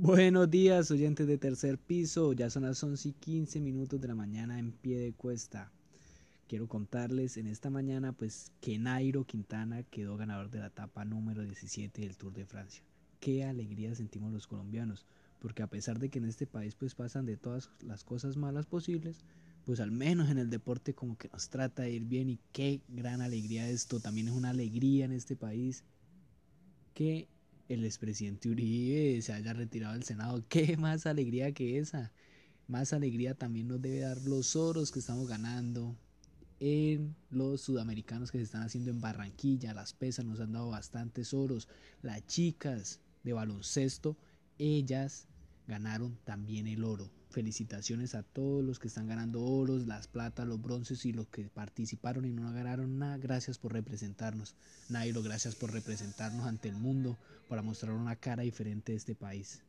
Buenos días, oyentes de tercer piso. Ya son las 11 y 15 minutos de la mañana en pie de cuesta. Quiero contarles en esta mañana pues que Nairo Quintana quedó ganador de la etapa número 17 del Tour de Francia. Qué alegría sentimos los colombianos, porque a pesar de que en este país pues pasan de todas las cosas malas posibles, pues al menos en el deporte como que nos trata de ir bien y qué gran alegría esto. También es una alegría en este país que el expresidente Uribe se haya retirado del Senado. ¿Qué más alegría que esa? Más alegría también nos debe dar los oros que estamos ganando en los sudamericanos que se están haciendo en Barranquilla. Las pesas nos han dado bastantes oros. Las chicas de baloncesto, ellas ganaron también el oro. Felicitaciones a todos los que están ganando oros, las platas, los bronces y los que participaron y no ganaron nada. Gracias por representarnos. Nairo, gracias por representarnos ante el mundo para mostrar una cara diferente de este país.